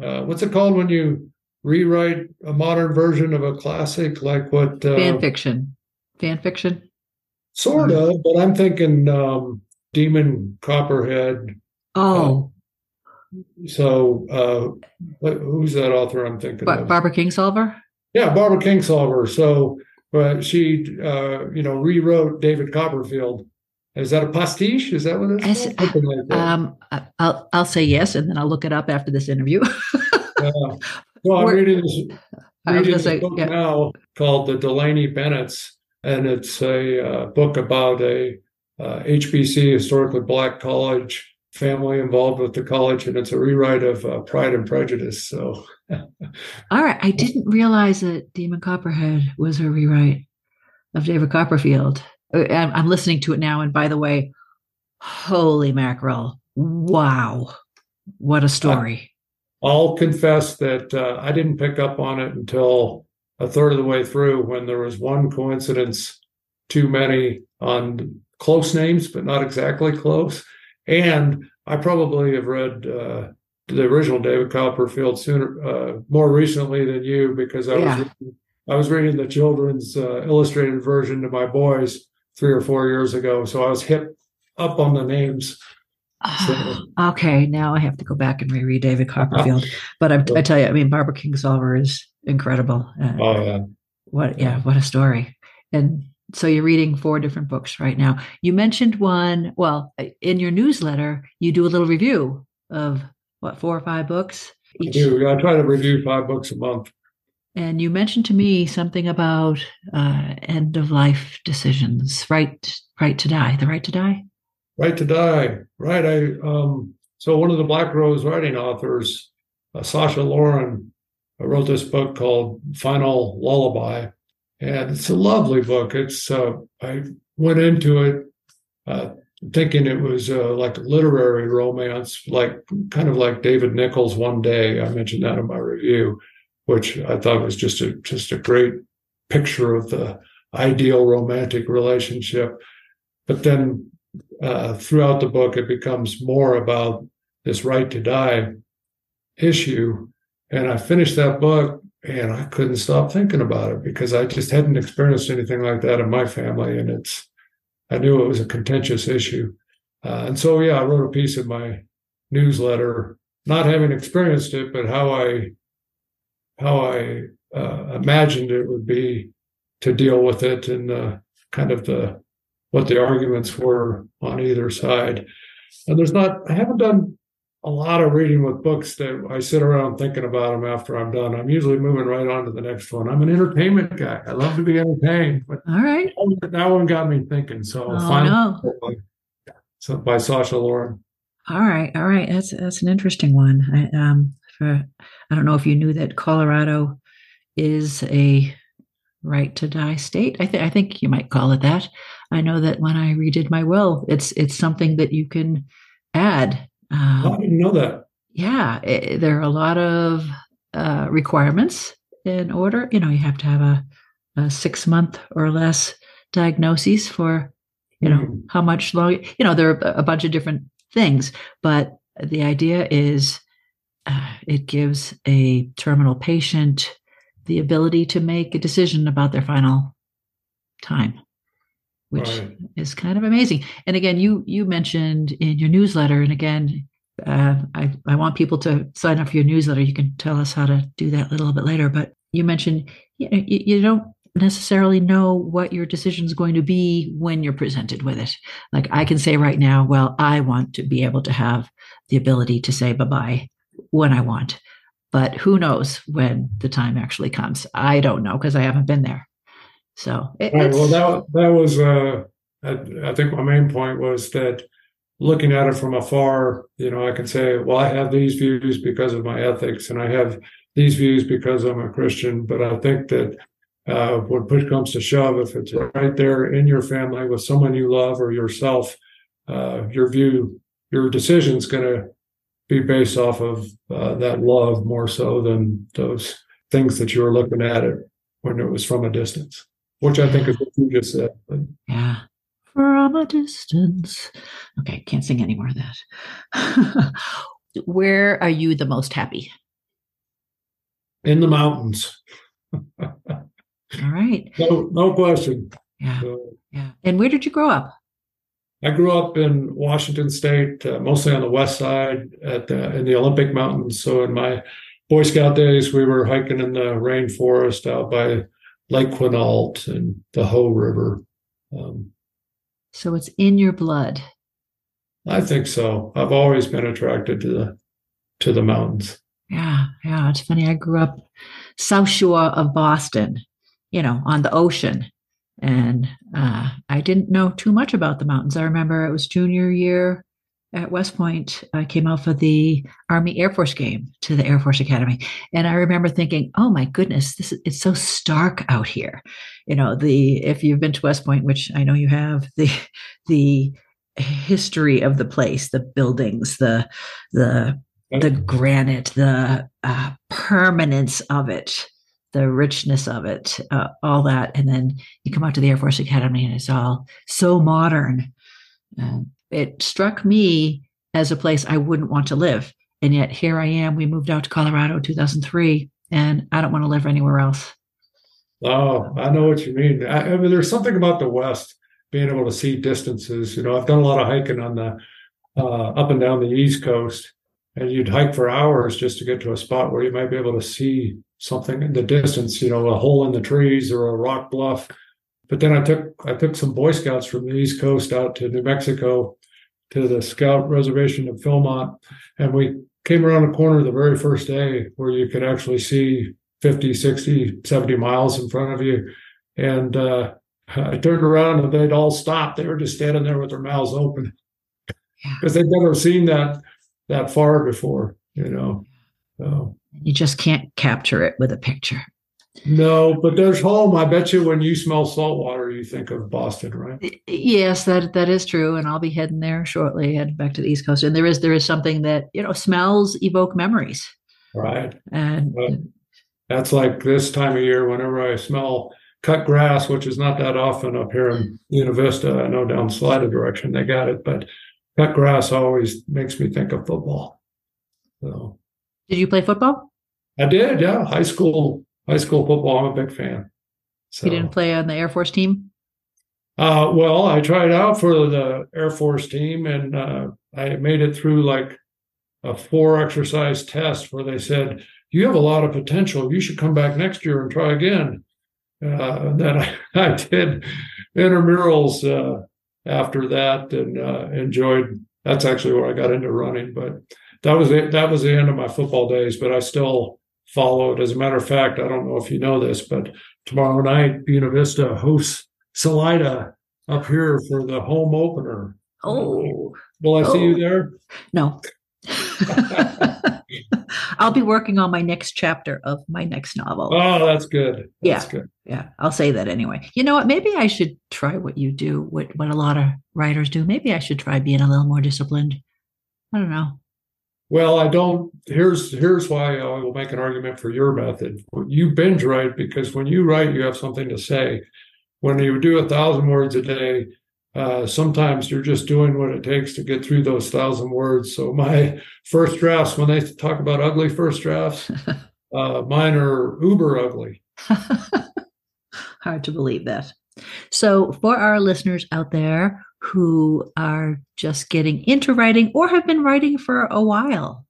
Uh, what's it called when you rewrite a modern version of a classic, like what uh, fan fiction? Fan fiction. Sort of, but I'm thinking um, Demon Copperhead. Oh. Uh, so, uh, who's that author I'm thinking ba- of? Barbara Kingsolver. Yeah, Barbara Kingsolver. So, she, uh, you know, rewrote David Copperfield is that a pastiche? Is that what it's? Like um, I'll I'll say yes, and then I'll look it up after this interview. yeah. Well, I'm reading this, reading this say, book yeah. now called The Delaney Bennetts, and it's a uh, book about a uh, HBC, historically black college family involved with the college, and it's a rewrite of uh, Pride and Prejudice. So, all right, I didn't realize that Demon Copperhead was a rewrite of David Copperfield. Uh, I'm listening to it now. And by the way, holy mackerel. Wow. What a story. I'll confess that uh, I didn't pick up on it until a third of the way through when there was one coincidence too many on close names, but not exactly close. And I probably have read uh, the original David Copperfield sooner, uh, more recently than you, because I yeah. was reading, I was reading the children's uh, illustrated version to my boys three or four years ago. So I was hip up on the names. So, okay, now I have to go back and reread David Copperfield. but I, I, tell you, I mean, Barbara Kingsolver is incredible. Uh, oh yeah, what yeah, what a story! And so you're reading four different books right now. You mentioned one. Well, in your newsletter, you do a little review of what four or five books. Each. I do. I try to review five books a month. And you mentioned to me something about uh, end of life decisions, right? Right to die, the right to die. Right to die, right? I um, so one of the Black Rose writing authors, uh, Sasha Lauren, uh, wrote this book called Final Lullaby, and it's a lovely book. It's uh, I went into it uh, thinking it was uh, like a literary romance, like kind of like David Nicholls' One Day. I mentioned that in my review, which I thought was just a just a great picture of the ideal romantic relationship. But then uh, throughout the book, it becomes more about this right to die issue. And I finished that book and I couldn't stop thinking about it because I just hadn't experienced anything like that in my family. And it's, I knew it was a contentious issue. Uh, and so, yeah, I wrote a piece in my newsletter, not having experienced it, but how I, how I uh, imagined it would be to deal with it and uh, kind of the, what the arguments were on either side. And there's not, I haven't done a lot of reading with books that I sit around thinking about them after I'm done. I'm usually moving right on to the next one. I'm an entertainment guy. I love to be entertained. But all right, that one got me thinking. So oh, finally, no. so by Sasha Lauren. All right, all right. That's that's an interesting one. I, um, for I don't know if you knew that Colorado is a right to die state. I think I think you might call it that. I know that when I redid my will, it's it's something that you can add um, I didn't know that. Yeah, it, there are a lot of uh, requirements in order. You know, you have to have a, a six month or less diagnoses for, you know, mm. how much long. You know, there are a bunch of different things, but the idea is it gives a terminal patient the ability to make a decision about their final time which right. is kind of amazing. And again, you you mentioned in your newsletter, and again, uh, I I want people to sign up for your newsletter. You can tell us how to do that a little bit later. But you mentioned you, know, you, you don't necessarily know what your decision is going to be when you're presented with it. Like I can say right now, well, I want to be able to have the ability to say bye bye when I want. But who knows when the time actually comes? I don't know because I haven't been there. So it, right, well, that that was uh, I, I think my main point was that looking at it from afar, you know, I can say, well, I have these views because of my ethics, and I have these views because I'm a Christian. But I think that uh, when push comes to shove, if it's right there in your family with someone you love or yourself, uh, your view, your decision is going to be based off of uh, that love more so than those things that you were looking at it when it was from a distance which I think is what you just said. Yeah. From a distance. Okay, can't sing any more of that. Where are you the most happy? In the mountains. All right. No, no question. Yeah. So, yeah. And where did you grow up? I grew up in Washington State, uh, mostly on the west side, at the, in the Olympic Mountains. So in my Boy Scout days, we were hiking in the rainforest out by Lake Quinault and the Hoh River. Um, so it's in your blood. I think so. I've always been attracted to the to the mountains. Yeah, yeah. It's funny. I grew up south shore of Boston, you know, on the ocean, and uh, I didn't know too much about the mountains. I remember it was junior year at West Point, I came out for the Army Air Force game to the Air Force Academy, and I remember thinking, "Oh my goodness, this is, it's so stark out here." You know, the if you've been to West Point, which I know you have, the the history of the place, the buildings, the the the granite, the uh, permanence of it, the richness of it, uh, all that, and then you come out to the Air Force Academy, and it's all so modern. Uh, it struck me as a place I wouldn't want to live. And yet here I am. We moved out to Colorado in 2003, and I don't want to live anywhere else. Oh, I know what you mean. I, I, mean, there's something about the West being able to see distances. You know, I've done a lot of hiking on the uh, up and down the East Coast, and you'd hike for hours just to get to a spot where you might be able to see something in the distance. You know, a hole in the trees or a rock bluff. But then I took I took some Boy Scouts from the East Coast out to New Mexico to the Scout Reservation of Philmont, and we came around a corner the very first day where you could actually see 50, 60, 70 miles in front of you. And uh, I turned around and they'd all stopped. They were just standing there with their mouths open because they'd never seen that that far before, you know. So. You just can't capture it with a picture. No, but there's home. I bet you when you smell salt water, you think of Boston, right? Yes, that that is true, and I'll be heading there shortly, heading back to the East Coast. And there is there is something that you know smells evoke memories, right? And that's like this time of year. Whenever I smell cut grass, which is not that often up here in Buena Vista, I know down Salida direction they got it, but cut grass always makes me think of football. So, did you play football? I did, yeah. High school high school football. I'm a big fan. So, you didn't play on the Air Force team? Uh, well, I tried out for the Air Force team and uh, I made it through like a four exercise test where they said, You have a lot of potential. You should come back next year and try again. Uh, and then I, I did intramurals uh, after that and uh, enjoyed that's actually where I got into running. But that was it. That was the end of my football days, but I still followed. As a matter of fact, I don't know if you know this, but tomorrow night, Buena Vista hosts Salida up here for the home opener. Oh, will I oh. see you oh. there? No. I'll be working on my next chapter of my next novel. Oh, that's good. That's yeah. good. Yeah. I'll say that anyway. You know what? Maybe I should try what you do, what, what a lot of writers do. Maybe I should try being a little more disciplined. I don't know. Well, I don't. Here's here's why I will make an argument for your method. You binge write because when you write, you have something to say. When you do a thousand words a day, uh, sometimes you're just doing what it takes to get through those thousand words. So my first drafts, when they talk about ugly first drafts, uh, mine are uber ugly. Hard to believe that. So for our listeners out there who are just getting into writing or have been writing for a while,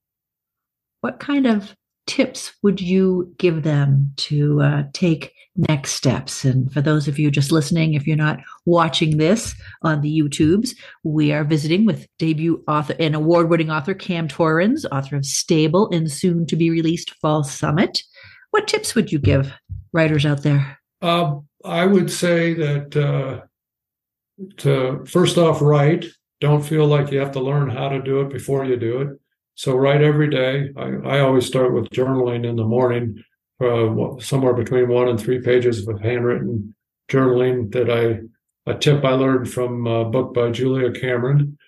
what kind of tips would you give them to uh, take next steps? And for those of you just listening, if you're not watching this on the YouTubes, we are visiting with debut author and award winning author Cam Torrens, author of Stable and soon to be released False Summit. What tips would you give writers out there? Uh, I would say that uh, to first off write. Don't feel like you have to learn how to do it before you do it. So write every day. I, I always start with journaling in the morning uh, somewhere between one and three pages of handwritten journaling that i a tip i learned from a book by julia cameron.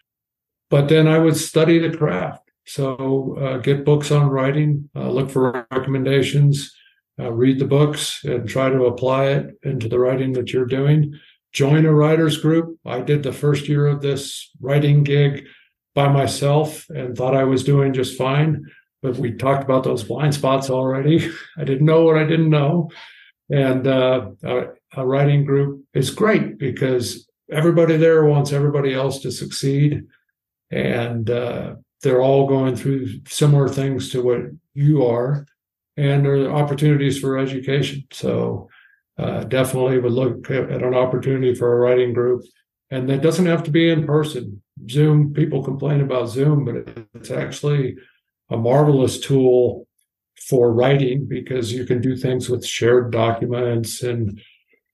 But then i would study the craft. So uh, get books on writing uh, look for recommendations uh, read the books and try to apply it into the writing that you're doing join a writers group. I did the first year of this writing gig by myself and thought I was doing just fine. But we talked about those blind spots already. I didn't know what I didn't know. And uh, a, a writing group is great because everybody there wants everybody else to succeed. And uh, they're all going through similar things to what you are. And there are opportunities for education. So uh, definitely would look at an opportunity for a writing group. And that doesn't have to be in person. Zoom, people complain about Zoom, but it's actually a marvelous tool for writing because you can do things with shared documents and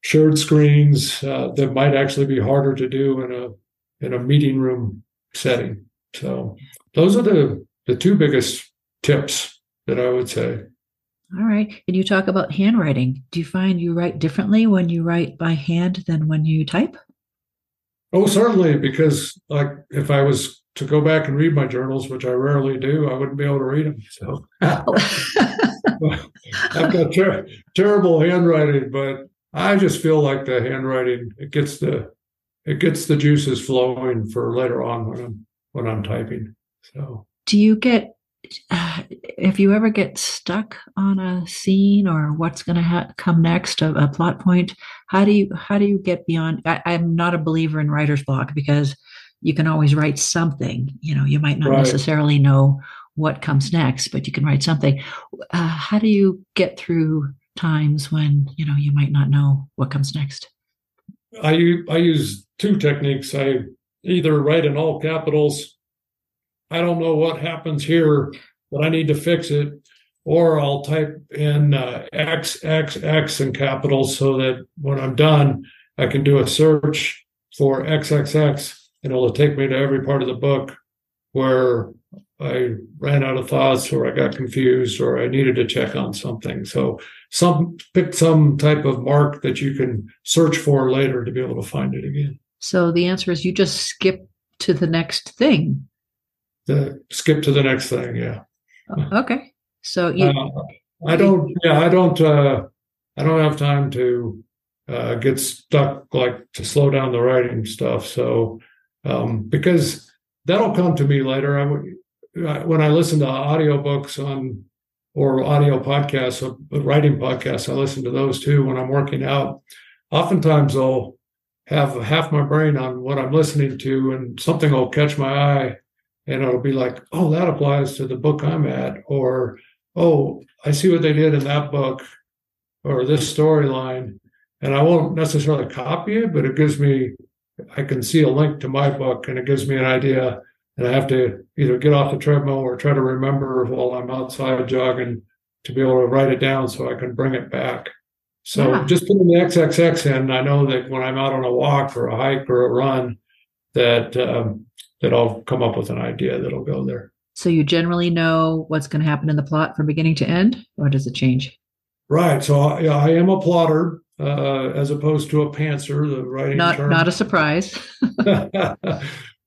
shared screens uh, that might actually be harder to do in a in a meeting room setting. So those are the the two biggest tips that I would say. All right. And you talk about handwriting. Do you find you write differently when you write by hand than when you type? Oh, certainly, because like if I was to go back and read my journals, which I rarely do, I wouldn't be able to read them. So oh. I've got ter- terrible handwriting, but I just feel like the handwriting it gets the it gets the juices flowing for later on when I'm when I'm typing. So do you get if you ever get stuck on a scene or what's going to ha- come next, a, a, plot point, how do you how do you get beyond? I, am not a believer in writer's block because you can always write something. You know, you might not right. necessarily know what comes next, but you can write something. Uh, how do you get through times when you know you might not know what comes next? I I use two techniques. I either write in all capitals I don't know what happens here, but I need to fix it. Or I'll type in uh, X, X, X in capitals so that when I'm done, I can do a search for XXX and it'll take me to every part of the book where I ran out of thoughts or I got confused or I needed to check on something. So some pick some type of mark that you can search for later to be able to find it again. So the answer is you just skip to the next thing. The skip to the next thing, yeah. Okay. So you uh, I don't yeah, I don't uh I don't have time to uh get stuck like to slow down the writing stuff. So um because that'll come to me later. I when I listen to audiobooks on or audio podcasts, uh, writing podcasts, I listen to those too when I'm working out. Oftentimes I'll have half my brain on what I'm listening to and something will catch my eye and it'll be like, oh, that applies to the book I'm at, or oh, I see what they did in that book or this storyline. And I won't necessarily copy it, but it gives me, I can see a link to my book and it gives me an idea. And I have to either get off the treadmill or try to remember while I'm outside jogging to be able to write it down so I can bring it back. So yeah. just putting the XXX in, I know that when I'm out on a walk or a hike or a run, that um, that I'll come up with an idea that'll go there. So you generally know what's going to happen in the plot from beginning to end, or does it change? Right. So I, yeah, I am a plotter uh, as opposed to a pantser. The writing not term. not a surprise.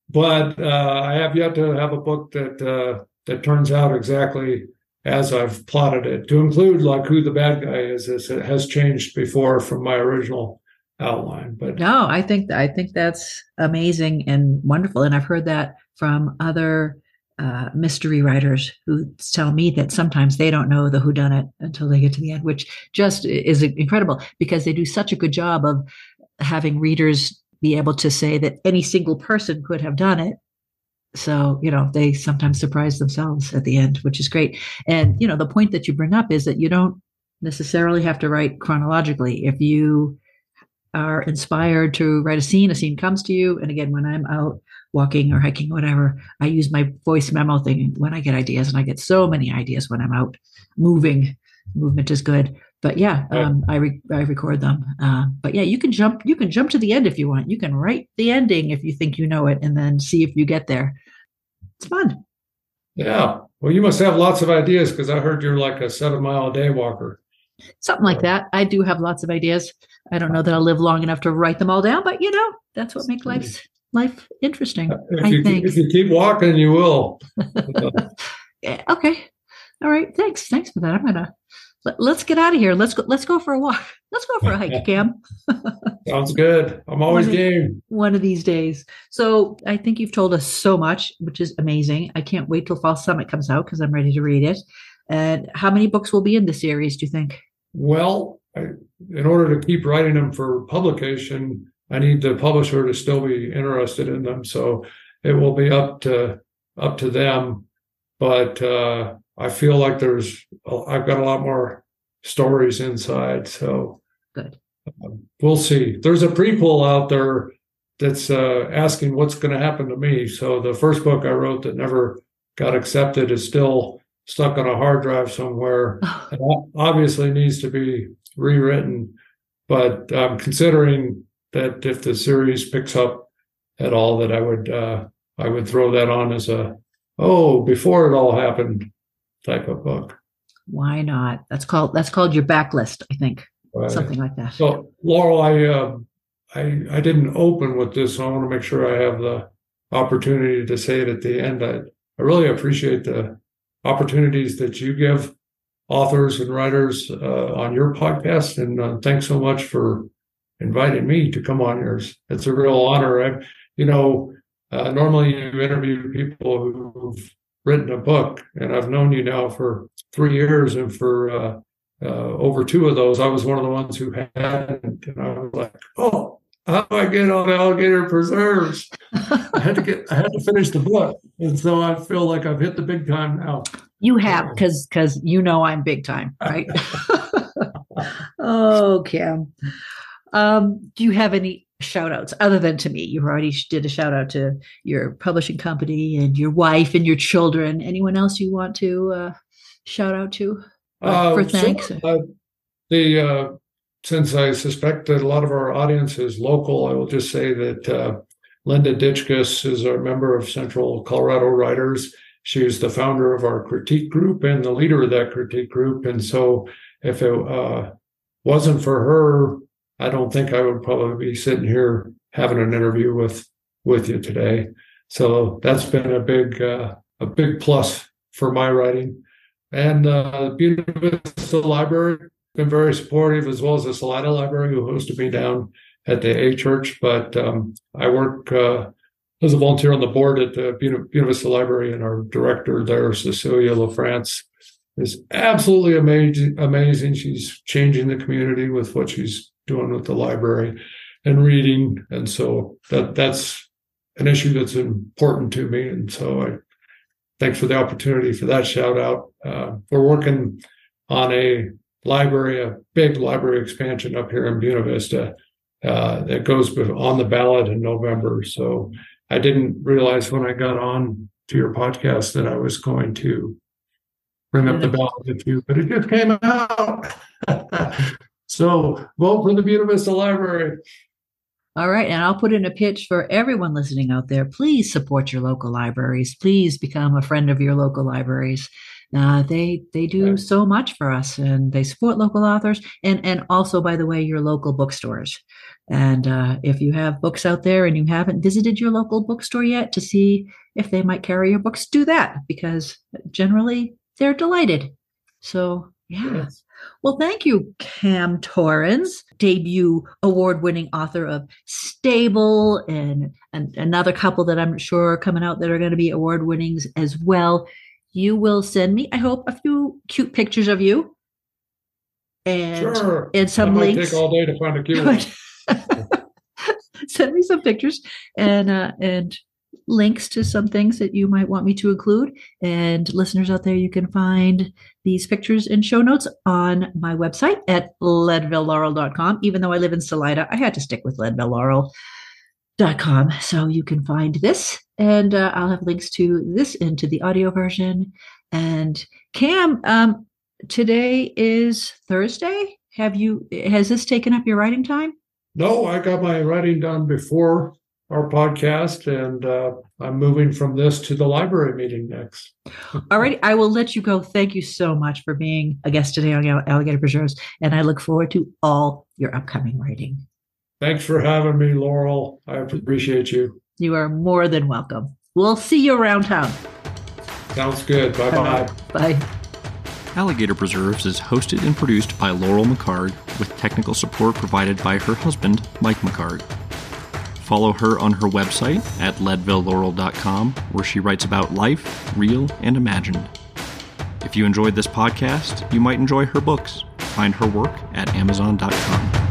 but uh, I have yet to have a book that uh, that turns out exactly as I've plotted it. To include like who the bad guy is, is has changed before from my original outline. But no, I think I think that's amazing and wonderful, and I've heard that from other uh, mystery writers who tell me that sometimes they don't know the whodunit until they get to the end, which just is incredible because they do such a good job of having readers be able to say that any single person could have done it. So, you know, they sometimes surprise themselves at the end, which is great. And, you know, the point that you bring up is that you don't necessarily have to write chronologically. If you are inspired to write a scene, a scene comes to you. And again, when I'm out walking or hiking, whatever, I use my voice memo thing when I get ideas, and I get so many ideas when I'm out moving. Movement is good, but yeah, um, I re- I record them. Uh, but yeah, you can jump you can jump to the end if you want. You can write the ending if you think you know it, and then see if you get there. It's fun. Yeah. Well, you must have lots of ideas because I heard you're like a seven mile a day walker. Something like that. I do have lots of ideas. I don't know that I'll live long enough to write them all down, but you know, that's what makes life life interesting. If I you, think. If you keep walking, you will. yeah, okay. All right. Thanks. Thanks for that. I'm gonna let, us get out of here. Let's go. Let's go for a walk. Let's go for a hike, Cam. Sounds good. I'm always one game. Of, one of these days. So I think you've told us so much, which is amazing. I can't wait till False Summit comes out because I'm ready to read it. And how many books will be in the series? Do you think? Well, I, in order to keep writing them for publication, I need the publisher to still be interested in them. So it will be up to up to them. But uh, I feel like there's I've got a lot more stories inside. So good. Um, we'll see. There's a prequel out there that's uh, asking what's going to happen to me. So the first book I wrote that never got accepted is still stuck on a hard drive somewhere. obviously needs to be rewritten. But I'm considering that if the series picks up at all, that I would uh, I would throw that on as a oh before it all happened type of book. Why not? That's called that's called your backlist, I think, right. something like that. So Laurel, I uh, I I didn't open with this, so I want to make sure I have the opportunity to say it at the end. I I really appreciate the opportunities that you give authors and writers uh, on your podcast, and uh, thanks so much for inviting me to come on yours. It's a real honor. I, you know, uh, normally you interview people who've written a book, and I've known you now for three years, and for uh, uh, over two of those, I was one of the ones who hadn't, and I was like, oh. How do I get on alligator preserves? I had to get, I had to finish the book, and so I feel like I've hit the big time now. You have, because because you know I'm big time, right? oh, Cam. Um, do you have any shout outs other than to me? You already did a shout out to your publishing company and your wife and your children. Anyone else you want to uh, shout out to uh, for thanks? So, uh, the uh, since I suspect that a lot of our audience is local, I will just say that uh, Linda Ditchkus is a member of Central Colorado Writers. she was the founder of our critique group and the leader of that critique group. And so if it uh, wasn't for her, I don't think I would probably be sitting here having an interview with with you today. So that's been a big uh, a big plus for my writing. And uh, Vista Library been very supportive, as well as the Salida Library, who hosted me down at the A Church. But um, I work uh, as a volunteer on the board at the Buena Vista Library, and our director there, Cecilia LaFrance, is absolutely amazing. Amazing. She's changing the community with what she's doing with the library and reading, and so that that's an issue that's important to me. And so I thanks for the opportunity for that shout out. Uh, we're working on a library, a big library expansion up here in Buena Vista uh, that goes on the ballot in November. So I didn't realize when I got on to your podcast that I was going to bring up the ballot with you, but it just came out. so vote for the Buena Vista Library. All right. And I'll put in a pitch for everyone listening out there. Please support your local libraries. Please become a friend of your local libraries. Uh, they they do so much for us, and they support local authors, and and also, by the way, your local bookstores. And uh, if you have books out there and you haven't visited your local bookstore yet to see if they might carry your books, do that because generally they're delighted. So yeah. Yes. Well, thank you, Cam Torrens, debut award winning author of Stable and, and another couple that I'm sure are coming out that are going to be award winnings as well. You will send me, I hope, a few cute pictures of you. And, sure. and some that links. take all day to find a cute one. send me some pictures and uh, and links to some things that you might want me to include. And listeners out there, you can find these pictures and show notes on my website at leadvillelaurel.com. Even though I live in Salida, I had to stick with leadvillelaurel.com. So you can find this, and uh, I'll have links to this into the audio version. And Cam, um, today is Thursday. Have you, has this taken up your writing time? No, I got my writing done before our podcast, and uh, I'm moving from this to the library meeting next. All right, I will let you go. Thank you so much for being a guest today on Alligator Preserves, and I look forward to all your upcoming writing. Thanks for having me, Laurel. I appreciate you. You are more than welcome. We'll see you around town. Sounds good. Bye bye. Bye. Alligator Preserves is hosted and produced by Laurel McHargue, with technical support provided by her husband, Mike McHargue. Follow her on her website at leadvillelaurel.com, where she writes about life, real and imagined. If you enjoyed this podcast, you might enjoy her books. Find her work at amazon.com.